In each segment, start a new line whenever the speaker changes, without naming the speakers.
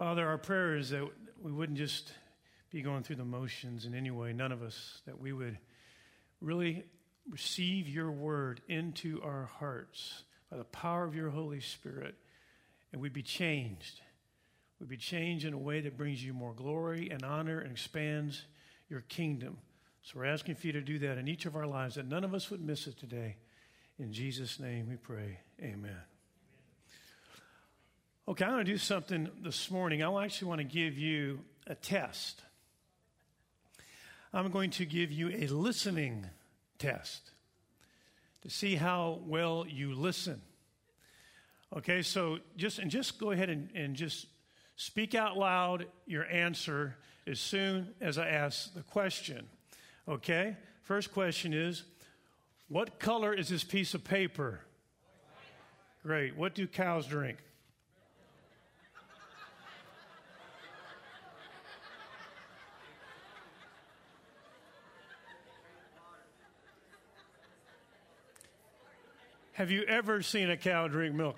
Father, our prayer is that we wouldn't just be going through the motions in any way, none of us, that we would really receive your word into our hearts by the power of your Holy Spirit, and we'd be changed. We'd be changed in a way that brings you more glory and honor and expands your kingdom. So we're asking for you to do that in each of our lives, that none of us would miss it today. In Jesus' name we pray. Amen. Okay, I'm going to do something this morning. I actually want to give you a test. I'm going to give you a listening test to see how well you listen. Okay, so just and just go ahead and, and just speak out loud your answer as soon as I ask the question. Okay? First question is What color is this piece of paper? Great. What do cows drink? Have you ever seen a cow drink milk?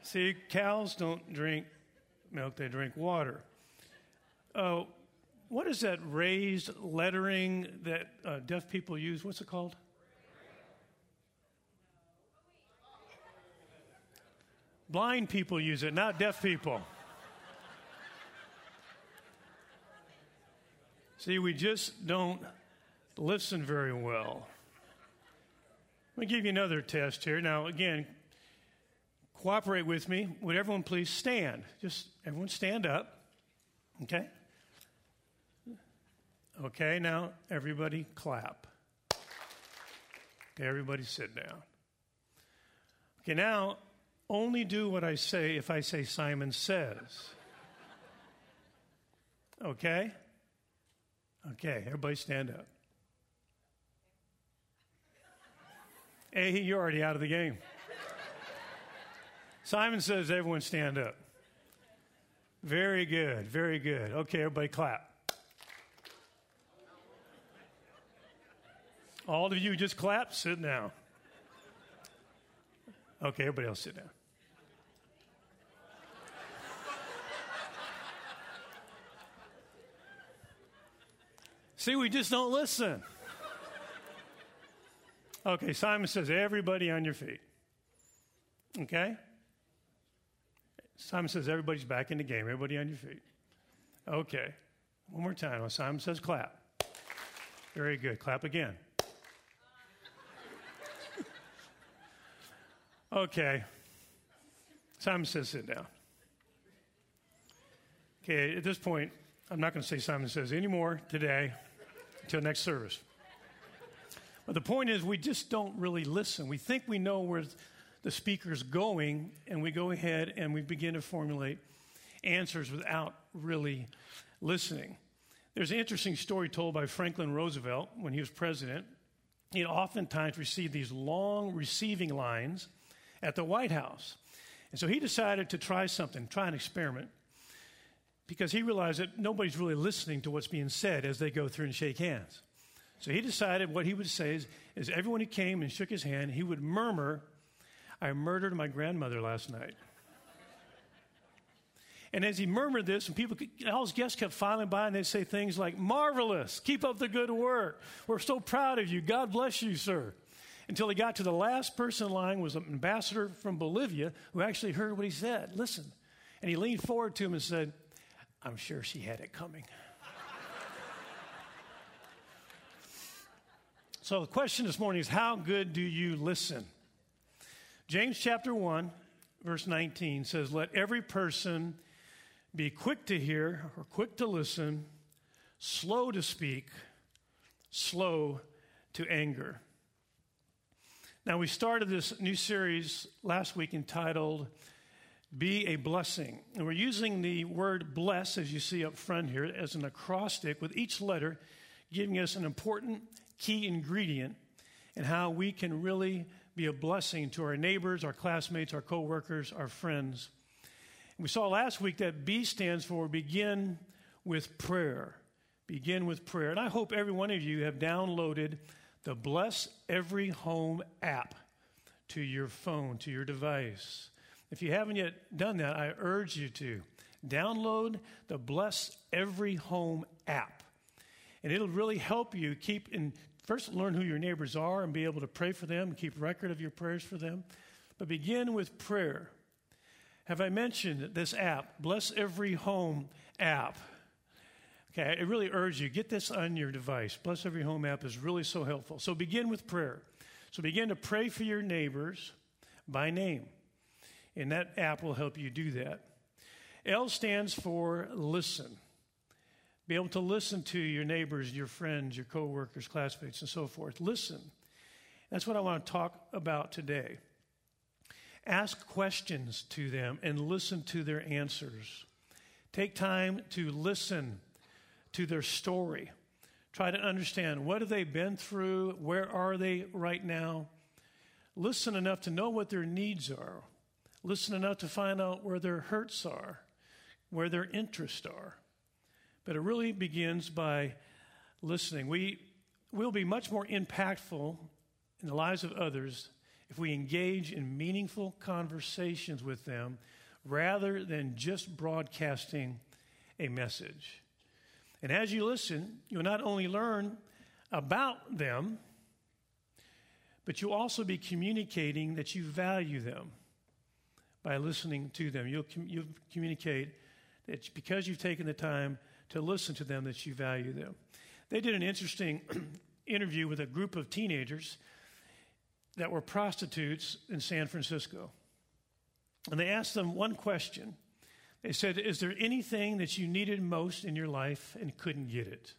See, cows don't drink milk, they drink water. Uh, what is that raised lettering that uh, deaf people use? What's it called? Blind people use it, not deaf people. See, we just don't listen very well. Let me give you another test here. Now, again, cooperate with me. Would everyone please stand? Just everyone stand up. Okay? Okay, now everybody clap. Okay, everybody sit down. Okay, now only do what I say if I say Simon says. Okay? Okay, everybody stand up. Hey, you're already out of the game. Simon says, everyone stand up. Very good, very good. Okay, everybody clap. All of you just clap, sit down. Okay, everybody else sit down. See, we just don't listen. Okay, Simon says, everybody on your feet. Okay? Simon says, everybody's back in the game. Everybody on your feet. Okay. One more time. Simon says, clap. Very good. Clap again. okay. Simon says, sit down. Okay, at this point, I'm not going to say Simon says anymore today until next service. But the point is, we just don't really listen. We think we know where the speaker's going, and we go ahead and we begin to formulate answers without really listening. There's an interesting story told by Franklin Roosevelt when he was president. He'd oftentimes received these long receiving lines at the White House. And so he decided to try something, try an experiment because he realized that nobody's really listening to what's being said as they go through and shake hands. So he decided what he would say is, is everyone who came and shook his hand, he would murmur, I murdered my grandmother last night. And as he murmured this, and people, all his guests kept filing by, and they'd say things like, Marvelous, keep up the good work. We're so proud of you. God bless you, sir. Until he got to the last person in line was an ambassador from Bolivia who actually heard what he said. Listen. And he leaned forward to him and said, I'm sure she had it coming. so the question this morning is how good do you listen? James chapter 1, verse 19 says, Let every person be quick to hear or quick to listen, slow to speak, slow to anger. Now, we started this new series last week entitled be a blessing. And we're using the word bless, as you see up front here, as an acrostic with each letter giving us an important key ingredient in how we can really be a blessing to our neighbors, our classmates, our coworkers, our friends. we saw last week that B stands for begin with prayer. Begin with prayer. And I hope every one of you have downloaded the Bless Every Home app to your phone, to your device. If you haven't yet done that, I urge you to download the Bless Every Home app. And it'll really help you keep in first learn who your neighbors are and be able to pray for them and keep record of your prayers for them. But begin with prayer. Have I mentioned this app, Bless Every Home app? Okay, I really urge you, get this on your device. Bless Every Home app is really so helpful. So begin with prayer. So begin to pray for your neighbors by name. And that app will help you do that. L stands for listen. Be able to listen to your neighbors, your friends, your coworkers, classmates, and so forth. Listen. That's what I want to talk about today. Ask questions to them and listen to their answers. Take time to listen to their story. Try to understand what have they been through, where are they right now. Listen enough to know what their needs are. Listen enough to find out where their hurts are, where their interests are. But it really begins by listening. We will be much more impactful in the lives of others if we engage in meaningful conversations with them rather than just broadcasting a message. And as you listen, you'll not only learn about them, but you'll also be communicating that you value them by listening to them. You'll, com- you'll communicate that because you've taken the time to listen to them, that you value them. They did an interesting interview with a group of teenagers that were prostitutes in San Francisco. And they asked them one question they said, Is there anything that you needed most in your life and couldn't get it?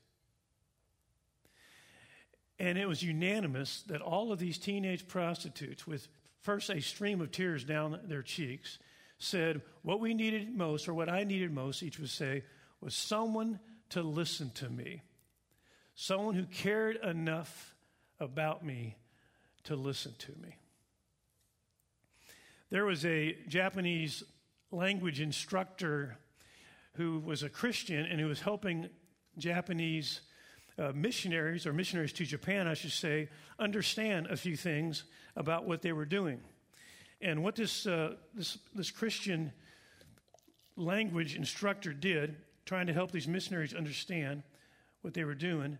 And it was unanimous that all of these teenage prostitutes, with first a stream of tears down their cheeks, said, What we needed most, or what I needed most, each would say, was someone to listen to me. Someone who cared enough about me to listen to me. There was a Japanese language instructor who was a Christian and who was helping Japanese uh, missionaries, or missionaries to Japan, I should say, understand a few things about what they were doing. And what this, uh, this, this Christian language instructor did, trying to help these missionaries understand what they were doing,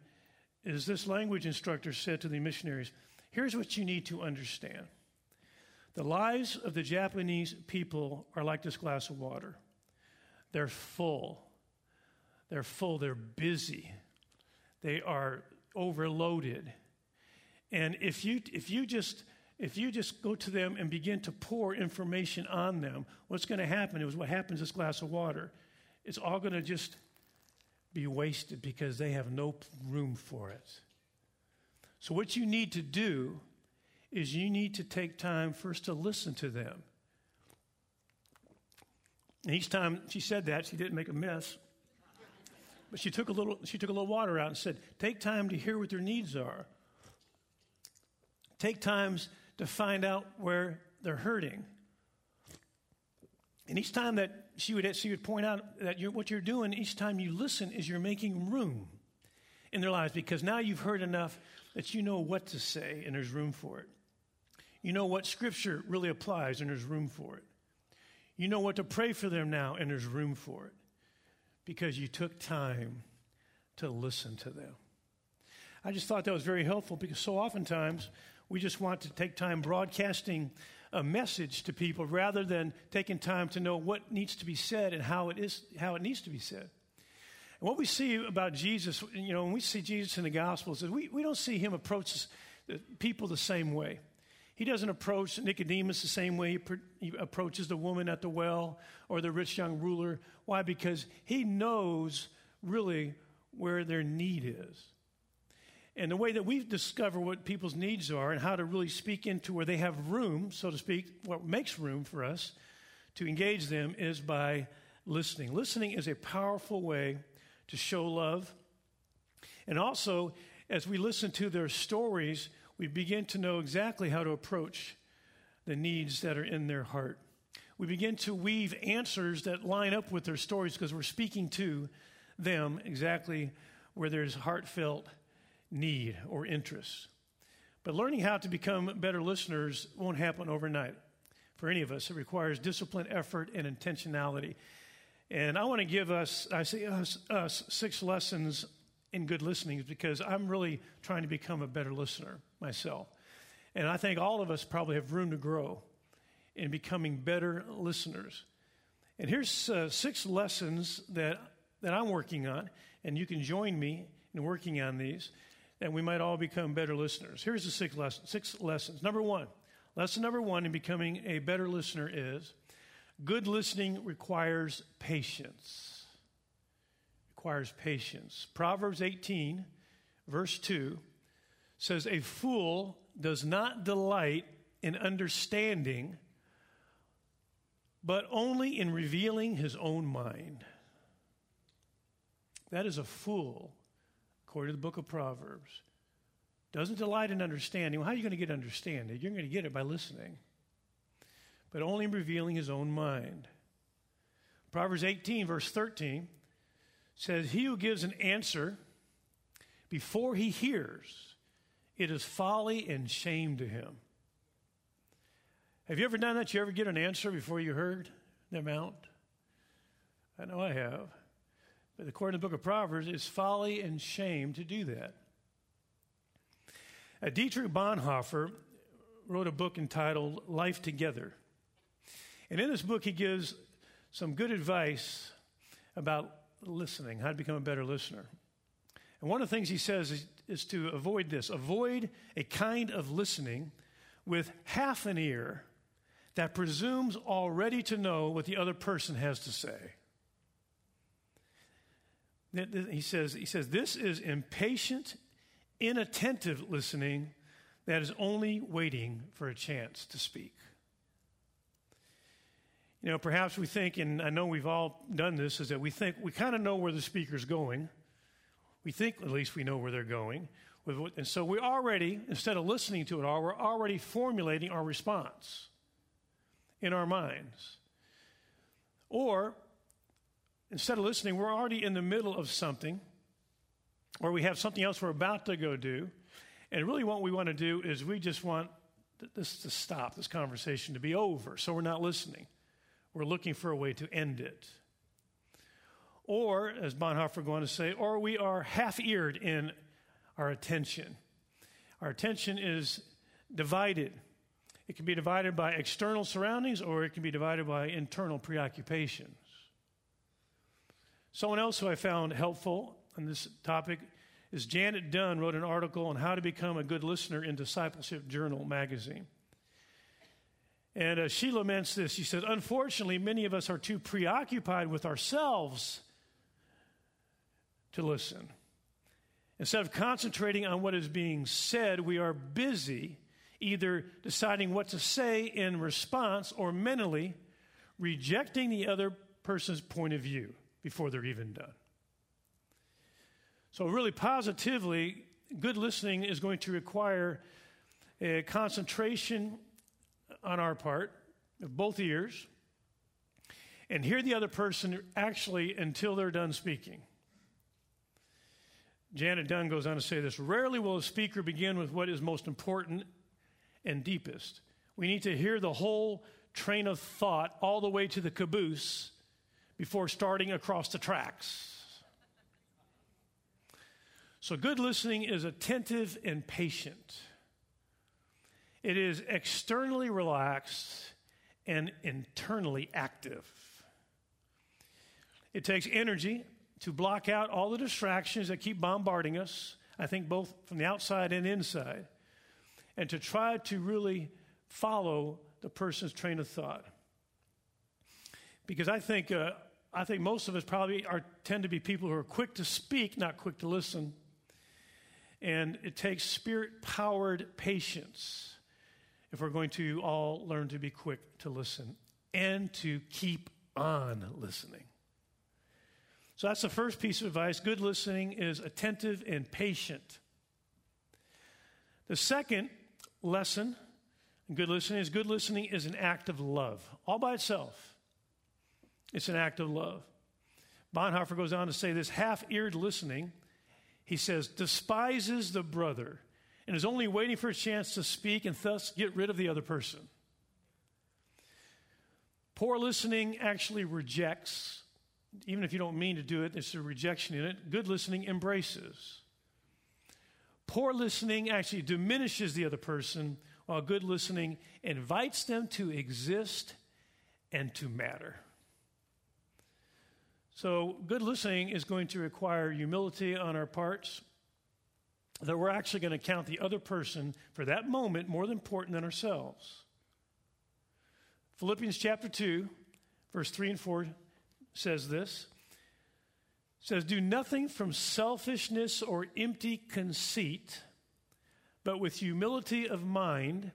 is this language instructor said to the missionaries, Here's what you need to understand. The lives of the Japanese people are like this glass of water. They're full. They're full. They're busy. They are overloaded. And if you, if you just if you just go to them and begin to pour information on them, what's going to happen is what happens this glass of water. It's all going to just be wasted because they have no room for it. So, what you need to do is you need to take time first to listen to them. And each time she said that, she didn't make a mess. But she took a little, she took a little water out and said, Take time to hear what their needs are. Take times to find out where they're hurting. And each time that she would, she would point out that you're, what you're doing, each time you listen, is you're making room in their lives because now you've heard enough that you know what to say and there's room for it. You know what scripture really applies, and there's room for it. You know what to pray for them now, and there's room for it because you took time to listen to them. I just thought that was very helpful because so oftentimes we just want to take time broadcasting a message to people rather than taking time to know what needs to be said and how it is how it needs to be said. And what we see about Jesus, you know, when we see Jesus in the Gospels, is we, we don't see him approach people the same way. He doesn't approach Nicodemus the same way he, he approaches the woman at the well or the rich young ruler. Why? Because he knows really where their need is. And the way that we discover what people's needs are and how to really speak into where they have room, so to speak, what makes room for us to engage them is by listening. Listening is a powerful way to show love. And also, as we listen to their stories, we begin to know exactly how to approach the needs that are in their heart. We begin to weave answers that line up with their stories because we're speaking to them exactly where there's heartfelt need or interest. But learning how to become better listeners won't happen overnight. For any of us, it requires discipline, effort, and intentionality. And I want to give us, I say us, us six lessons in good listening because I'm really trying to become a better listener myself. And I think all of us probably have room to grow in becoming better listeners. And here's uh, six lessons that, that I'm working on, and you can join me in working on these, and we might all become better listeners. Here's the six, lesson, six lessons. Number one, lesson number one in becoming a better listener is Good listening requires patience. Requires patience. Proverbs 18, verse 2 says, A fool does not delight in understanding, but only in revealing his own mind. That is a fool, according to the book of Proverbs. Doesn't delight in understanding. Well, how are you going to get understanding? You're going to get it by listening but only revealing his own mind. Proverbs 18, verse 13 says, He who gives an answer before he hears, it is folly and shame to him. Have you ever done that? You ever get an answer before you heard them out? I know I have. But according to the book of Proverbs, it's folly and shame to do that. Uh, Dietrich Bonhoeffer wrote a book entitled Life Together. And in this book, he gives some good advice about listening, how to become a better listener. And one of the things he says is, is to avoid this avoid a kind of listening with half an ear that presumes already to know what the other person has to say. He says, he says, This is impatient, inattentive listening that is only waiting for a chance to speak. You know, perhaps we think, and I know we've all done this, is that we think we kind of know where the speaker's going. We think at least we know where they're going. And so we already, instead of listening to it all, we're already formulating our response in our minds. Or instead of listening, we're already in the middle of something, or we have something else we're about to go do. And really, what we want to do is we just want this to stop, this conversation to be over, so we're not listening. We're looking for a way to end it. Or, as Bonhoeffer going to say, or we are half eared in our attention. Our attention is divided. It can be divided by external surroundings or it can be divided by internal preoccupations. Someone else who I found helpful on this topic is Janet Dunn wrote an article on how to become a good listener in Discipleship Journal magazine. And uh, she laments this. She says, Unfortunately, many of us are too preoccupied with ourselves to listen. Instead of concentrating on what is being said, we are busy either deciding what to say in response or mentally rejecting the other person's point of view before they're even done. So, really, positively, good listening is going to require a concentration on our part of both ears and hear the other person actually until they're done speaking. Janet Dunn goes on to say this Rarely will a speaker begin with what is most important and deepest. We need to hear the whole train of thought all the way to the caboose before starting across the tracks. So, good listening is attentive and patient. It is externally relaxed and internally active. It takes energy to block out all the distractions that keep bombarding us, I think both from the outside and inside, and to try to really follow the person's train of thought. Because I think, uh, I think most of us probably are, tend to be people who are quick to speak, not quick to listen. And it takes spirit powered patience if we're going to all learn to be quick to listen and to keep on listening. So that's the first piece of advice. Good listening is attentive and patient. The second lesson good listening is good listening is an act of love. All by itself, it's an act of love. Bonhoeffer goes on to say this half eared listening, he says, despises the brother and is only waiting for a chance to speak and thus get rid of the other person. Poor listening actually rejects, even if you don't mean to do it, there's a rejection in it. Good listening embraces. Poor listening actually diminishes the other person, while good listening invites them to exist and to matter. So, good listening is going to require humility on our parts, that we're actually going to count the other person for that moment more important than ourselves. Philippians chapter 2, verse 3 and 4 says this. Says, Do nothing from selfishness or empty conceit, but with humility of mind,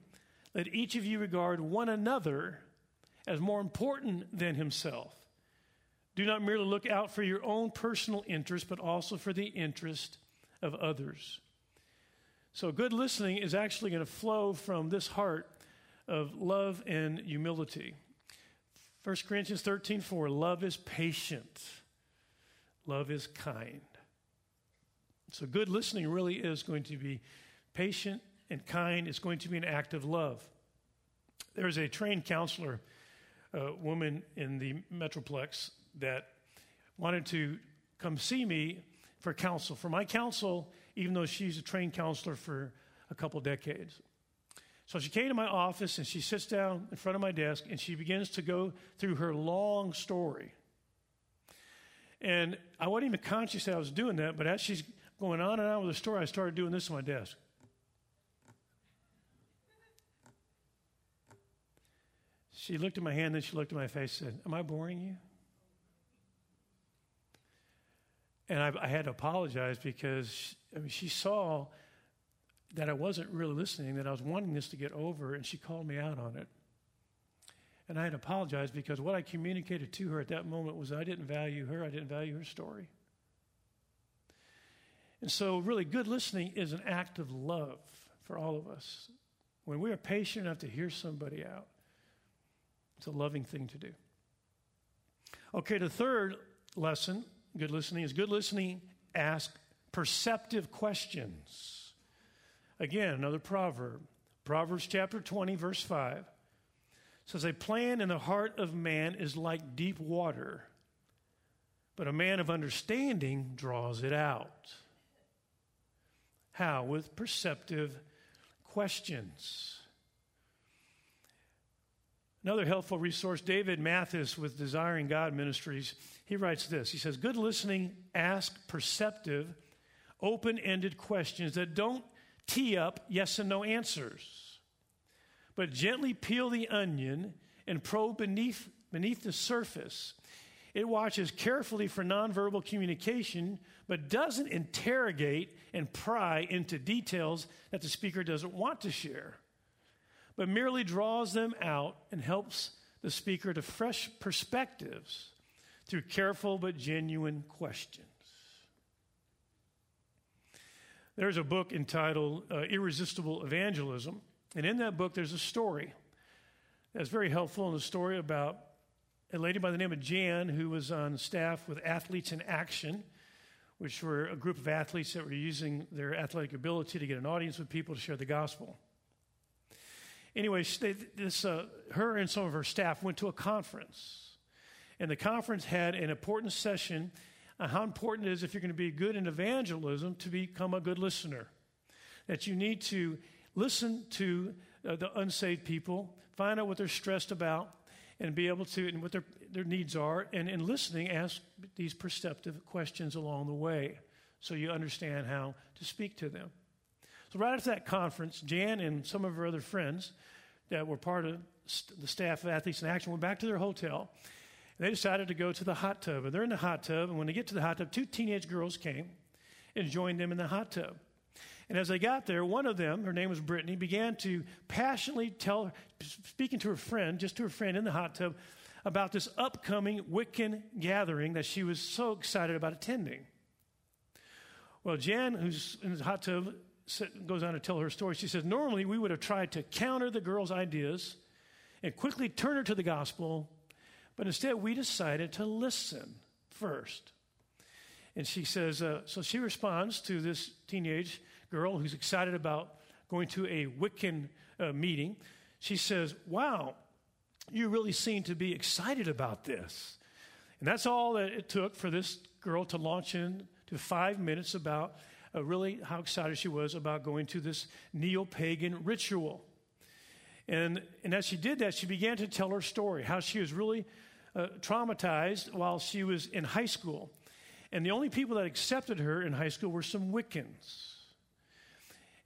let each of you regard one another as more important than himself. Do not merely look out for your own personal interest, but also for the interest of others. So, good listening is actually going to flow from this heart of love and humility. 1 Corinthians 13 4 love is patient, love is kind. So, good listening really is going to be patient and kind. It's going to be an act of love. There's a trained counselor, a woman in the Metroplex, that wanted to come see me for counsel. For my counsel, even though she's a trained counselor for a couple decades. So she came to my office and she sits down in front of my desk and she begins to go through her long story. And I wasn't even conscious that I was doing that, but as she's going on and on with the story, I started doing this on my desk. She looked at my hand, then she looked at my face and said, Am I boring you? And I, I had to apologize because she, I mean, she saw that I wasn't really listening, that I was wanting this to get over, and she called me out on it. And I had to apologize because what I communicated to her at that moment was I didn't value her, I didn't value her story. And so, really, good listening is an act of love for all of us. When we are patient enough to hear somebody out, it's a loving thing to do. Okay, the third lesson good listening is good listening ask perceptive questions. Again, another proverb. Proverbs chapter 20, verse 5 says, A plan in the heart of man is like deep water, but a man of understanding draws it out. How? With perceptive questions. Another helpful resource, David Mathis with Desiring God Ministries, he writes this. He says, Good listening, ask perceptive, open ended questions that don't tee up yes and no answers, but gently peel the onion and probe beneath, beneath the surface. It watches carefully for nonverbal communication, but doesn't interrogate and pry into details that the speaker doesn't want to share but merely draws them out and helps the speaker to fresh perspectives through careful but genuine questions. There's a book entitled uh, Irresistible Evangelism, and in that book, there's a story that's very helpful, and a story about a lady by the name of Jan who was on staff with Athletes in Action, which were a group of athletes that were using their athletic ability to get an audience with people to share the gospel. Anyway, this, uh, her and some of her staff went to a conference. And the conference had an important session on how important it is if you're going to be good in evangelism to become a good listener. That you need to listen to uh, the unsaved people, find out what they're stressed about, and be able to, and what their, their needs are. And in listening, ask these perceptive questions along the way so you understand how to speak to them. So, right after that conference, Jan and some of her other friends that were part of the staff of Athletes in Action went back to their hotel. And they decided to go to the hot tub. And they're in the hot tub. And when they get to the hot tub, two teenage girls came and joined them in the hot tub. And as they got there, one of them, her name was Brittany, began to passionately tell, speaking to her friend, just to her friend in the hot tub, about this upcoming Wiccan gathering that she was so excited about attending. Well, Jan, who's in the hot tub, goes on to tell her story. She says, Normally, we would have tried to counter the girl's ideas and quickly turn her to the gospel, but instead, we decided to listen first. And she says, uh, So she responds to this teenage girl who's excited about going to a Wiccan uh, meeting. She says, Wow, you really seem to be excited about this. And that's all that it took for this girl to launch into five minutes about uh, really how excited she was about going to this neo pagan ritual. And, and as she did that, she began to tell her story, how she was really uh, traumatized while she was in high school. And the only people that accepted her in high school were some Wiccans.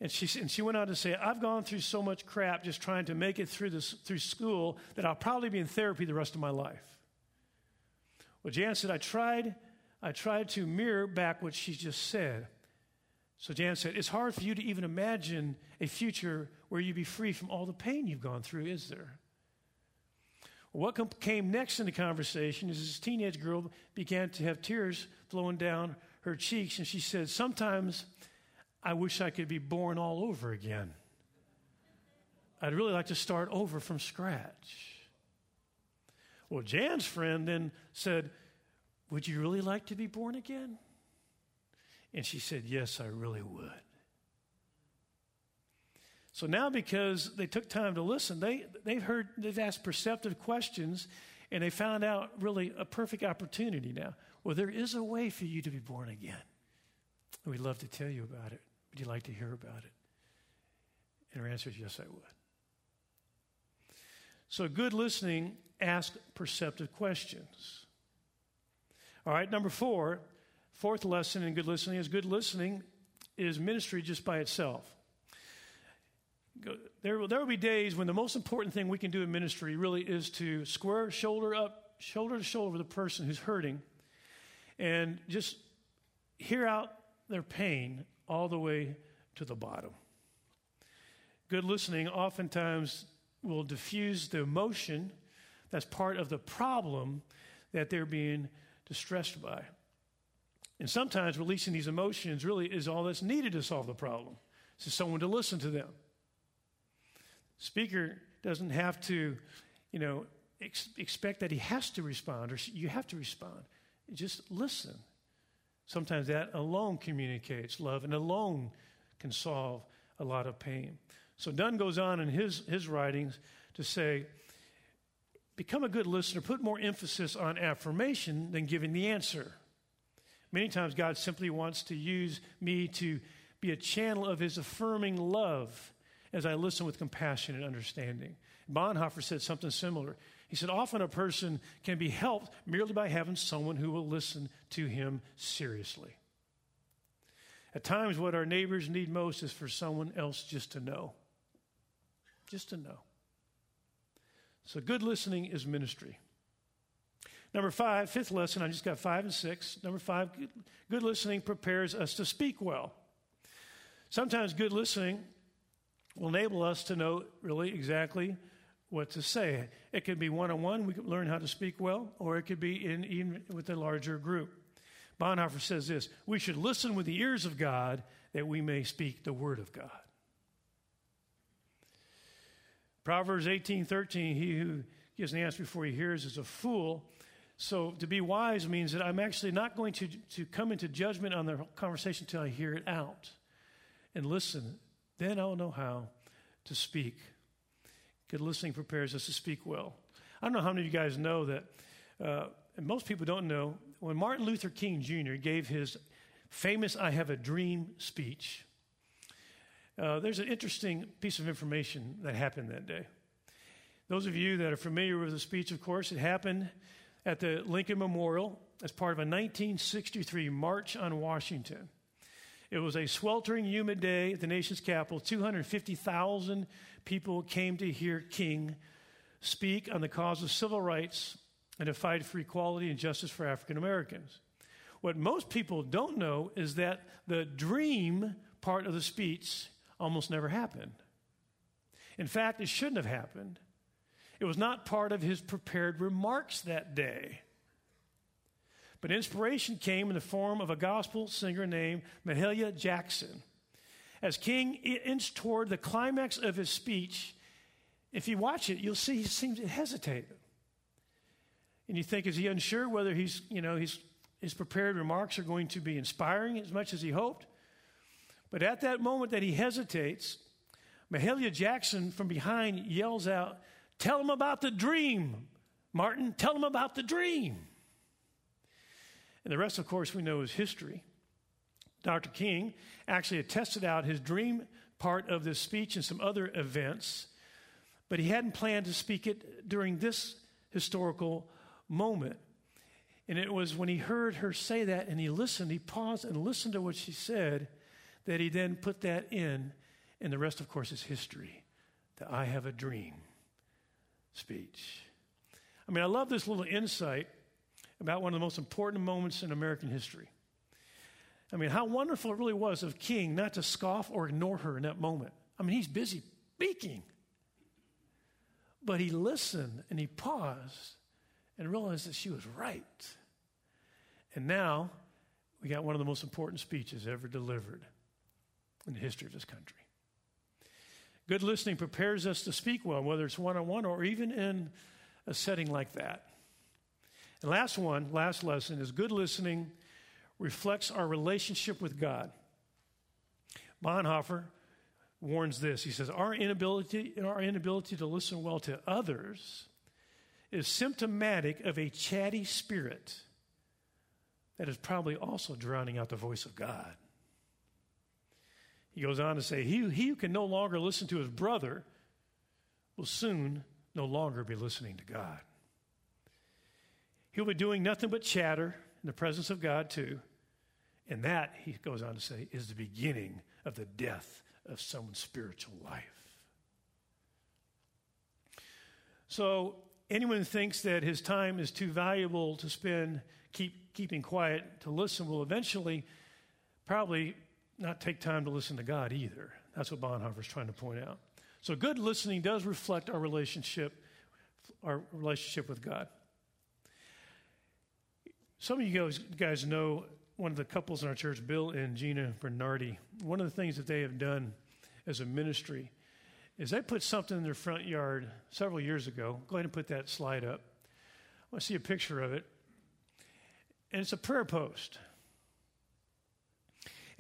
And she, and she went on to say, I've gone through so much crap just trying to make it through, this, through school that I'll probably be in therapy the rest of my life. Well, Jan said, I tried, I tried to mirror back what she just said. So Jan said, It's hard for you to even imagine a future where you'd be free from all the pain you've gone through, is there? What came next in the conversation is this teenage girl began to have tears flowing down her cheeks, and she said, Sometimes I wish I could be born all over again. I'd really like to start over from scratch. Well, Jan's friend then said, Would you really like to be born again? And she said, Yes, I really would. So now, because they took time to listen, they, they've heard, they've asked perceptive questions, and they found out really a perfect opportunity now. Well, there is a way for you to be born again. And we'd love to tell you about it. Would you like to hear about it? And her answer is yes, I would. So, good listening asks perceptive questions. All right, number four, fourth lesson in good listening is good listening is ministry just by itself. There, will, there will be days when the most important thing we can do in ministry really is to square shoulder up, shoulder to shoulder with the person who's hurting and just hear out their pain all the way to the bottom. Good listening oftentimes will diffuse the emotion that's part of the problem that they're being distressed by. And sometimes releasing these emotions really is all that's needed to solve the problem. It's just someone to listen to them. Speaker doesn't have to, you know, ex- expect that he has to respond or you have to respond. Just listen. Sometimes that alone communicates love and alone can solve a lot of pain. So Dunn goes on in his, his writings to say, become a good listener, put more emphasis on affirmation than giving the answer. Many times, God simply wants to use me to be a channel of his affirming love as I listen with compassion and understanding. Bonhoeffer said something similar. He said, Often a person can be helped merely by having someone who will listen to him seriously. At times, what our neighbors need most is for someone else just to know. Just to know. So, good listening is ministry. Number five, fifth lesson, I just got five and six. Number five, good, good listening prepares us to speak well. Sometimes good listening will enable us to know really exactly what to say. It could be one on one, we could learn how to speak well, or it could be in even with a larger group. Bonhoeffer says this we should listen with the ears of God that we may speak the word of God. Proverbs 18 13, he who gives an answer before he hears is a fool. So to be wise means that I'm actually not going to, to come into judgment on the conversation until I hear it out and listen. Then I'll know how to speak. Good listening prepares us to speak well. I don't know how many of you guys know that, uh, and most people don't know, when Martin Luther King Jr. gave his famous I Have a Dream speech, uh, there's an interesting piece of information that happened that day. Those of you that are familiar with the speech, of course, it happened at the Lincoln Memorial as part of a 1963 March on Washington. It was a sweltering, humid day at the nation's capital. 250,000 people came to hear King speak on the cause of civil rights and to fight for equality and justice for African Americans. What most people don't know is that the dream part of the speech almost never happened. In fact, it shouldn't have happened. It was not part of his prepared remarks that day. But inspiration came in the form of a gospel singer named Mahalia Jackson. As King inched toward the climax of his speech, if you watch it, you'll see he seems to hesitate. And you think, is he unsure whether he's, you know, his, his prepared remarks are going to be inspiring as much as he hoped? But at that moment that he hesitates, Mahalia Jackson from behind yells out, Tell him about the dream, Martin. Tell him about the dream. And the rest, of course, we know is history. Dr. King actually attested out his dream part of this speech and some other events, but he hadn't planned to speak it during this historical moment. And it was when he heard her say that and he listened, he paused and listened to what she said, that he then put that in. And the rest, of course, is history. that I have a dream speech. I mean, I love this little insight about one of the most important moments in American history. I mean, how wonderful it really was of King not to scoff or ignore her in that moment. I mean, he's busy speaking. But he listened and he paused and realized that she was right. And now we got one of the most important speeches ever delivered in the history of this country. Good listening prepares us to speak well, whether it's one on one or even in a setting like that. And last one, last lesson is good listening reflects our relationship with God. Bonhoeffer warns this. He says, Our inability, our inability to listen well to others is symptomatic of a chatty spirit that is probably also drowning out the voice of God. He goes on to say, He, he who can no longer listen to his brother will soon no longer be listening to God. He'll be doing nothing but chatter in the presence of God, too. And that, he goes on to say, is the beginning of the death of someone's spiritual life. So, anyone thinks that his time is too valuable to spend keep, keeping quiet to listen will eventually probably not take time to listen to God either. That's what Bonhoeffer is trying to point out. So, good listening does reflect our relationship, our relationship with God. Some of you guys, guys know one of the couples in our church, Bill and Gina Bernardi. One of the things that they have done as a ministry is they put something in their front yard several years ago. Go ahead and put that slide up. I want to see a picture of it. And it's a prayer post.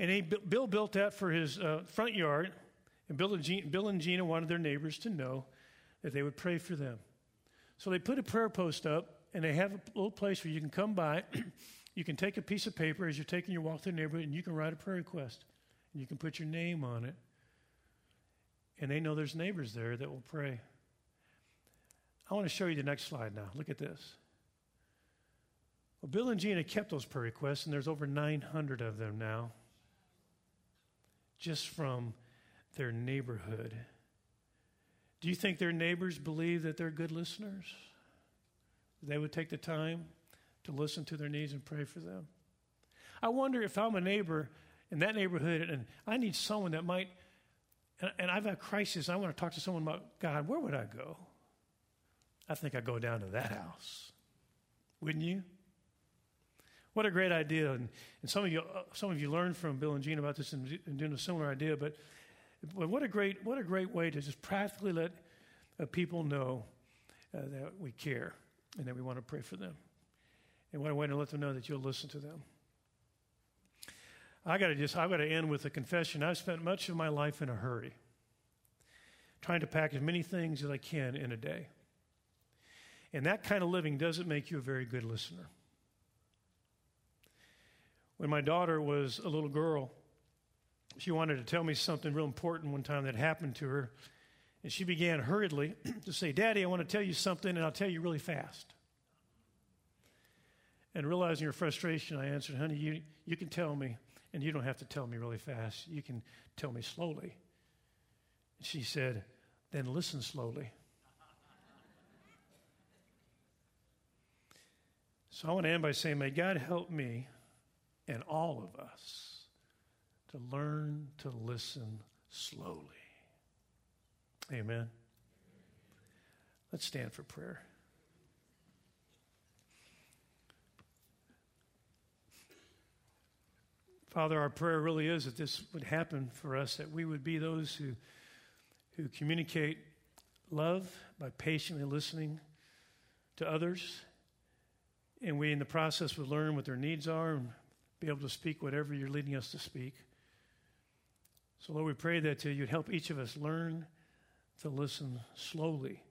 And he, Bill built that for his uh, front yard. And Bill and, Gina, Bill and Gina wanted their neighbors to know that they would pray for them. So they put a prayer post up and they have a little place where you can come by. you can take a piece of paper as you're taking your walk through the neighborhood, and you can write a prayer request. And you can put your name on it. And they know there's neighbors there that will pray. I want to show you the next slide now. Look at this. Well, Bill and Gina kept those prayer requests, and there's over 900 of them now, just from their neighborhood. Do you think their neighbors believe that they're good listeners? They would take the time to listen to their needs and pray for them. I wonder if I'm a neighbor in that neighborhood and I need someone that might, and, and I've had a crisis, I want to talk to someone about God, where would I go? I think I'd go down to that house. Wouldn't you? What a great idea. And, and some, of you, uh, some of you learned from Bill and Jean about this and, and doing a similar idea, but, but what, a great, what a great way to just practically let uh, people know uh, that we care and that we want to pray for them. And what a way to let them know that you'll listen to them. I got to just, I got to end with a confession. I've spent much of my life in a hurry, trying to pack as many things as I can in a day. And that kind of living doesn't make you a very good listener. When my daughter was a little girl, she wanted to tell me something real important one time that happened to her. And she began hurriedly to say, Daddy, I want to tell you something, and I'll tell you really fast. And realizing her frustration, I answered, Honey, you, you can tell me, and you don't have to tell me really fast. You can tell me slowly. She said, Then listen slowly. So I want to end by saying, May God help me and all of us to learn to listen slowly. Amen. Let's stand for prayer. Father, our prayer really is that this would happen for us, that we would be those who, who communicate love by patiently listening to others. And we, in the process, would learn what their needs are and be able to speak whatever you're leading us to speak. So, Lord, we pray that uh, you'd help each of us learn to listen slowly.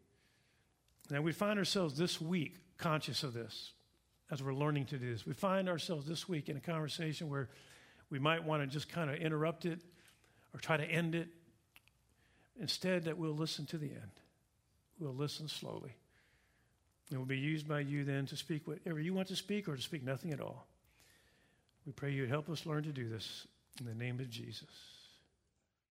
Now, we find ourselves this week conscious of this as we're learning to do this. We find ourselves this week in a conversation where we might want to just kind of interrupt it or try to end it. Instead, that we'll listen to the end. We'll listen slowly. And will be used by you then to speak whatever you want to speak or to speak nothing at all. We pray you'd help us learn to do this in the name of Jesus.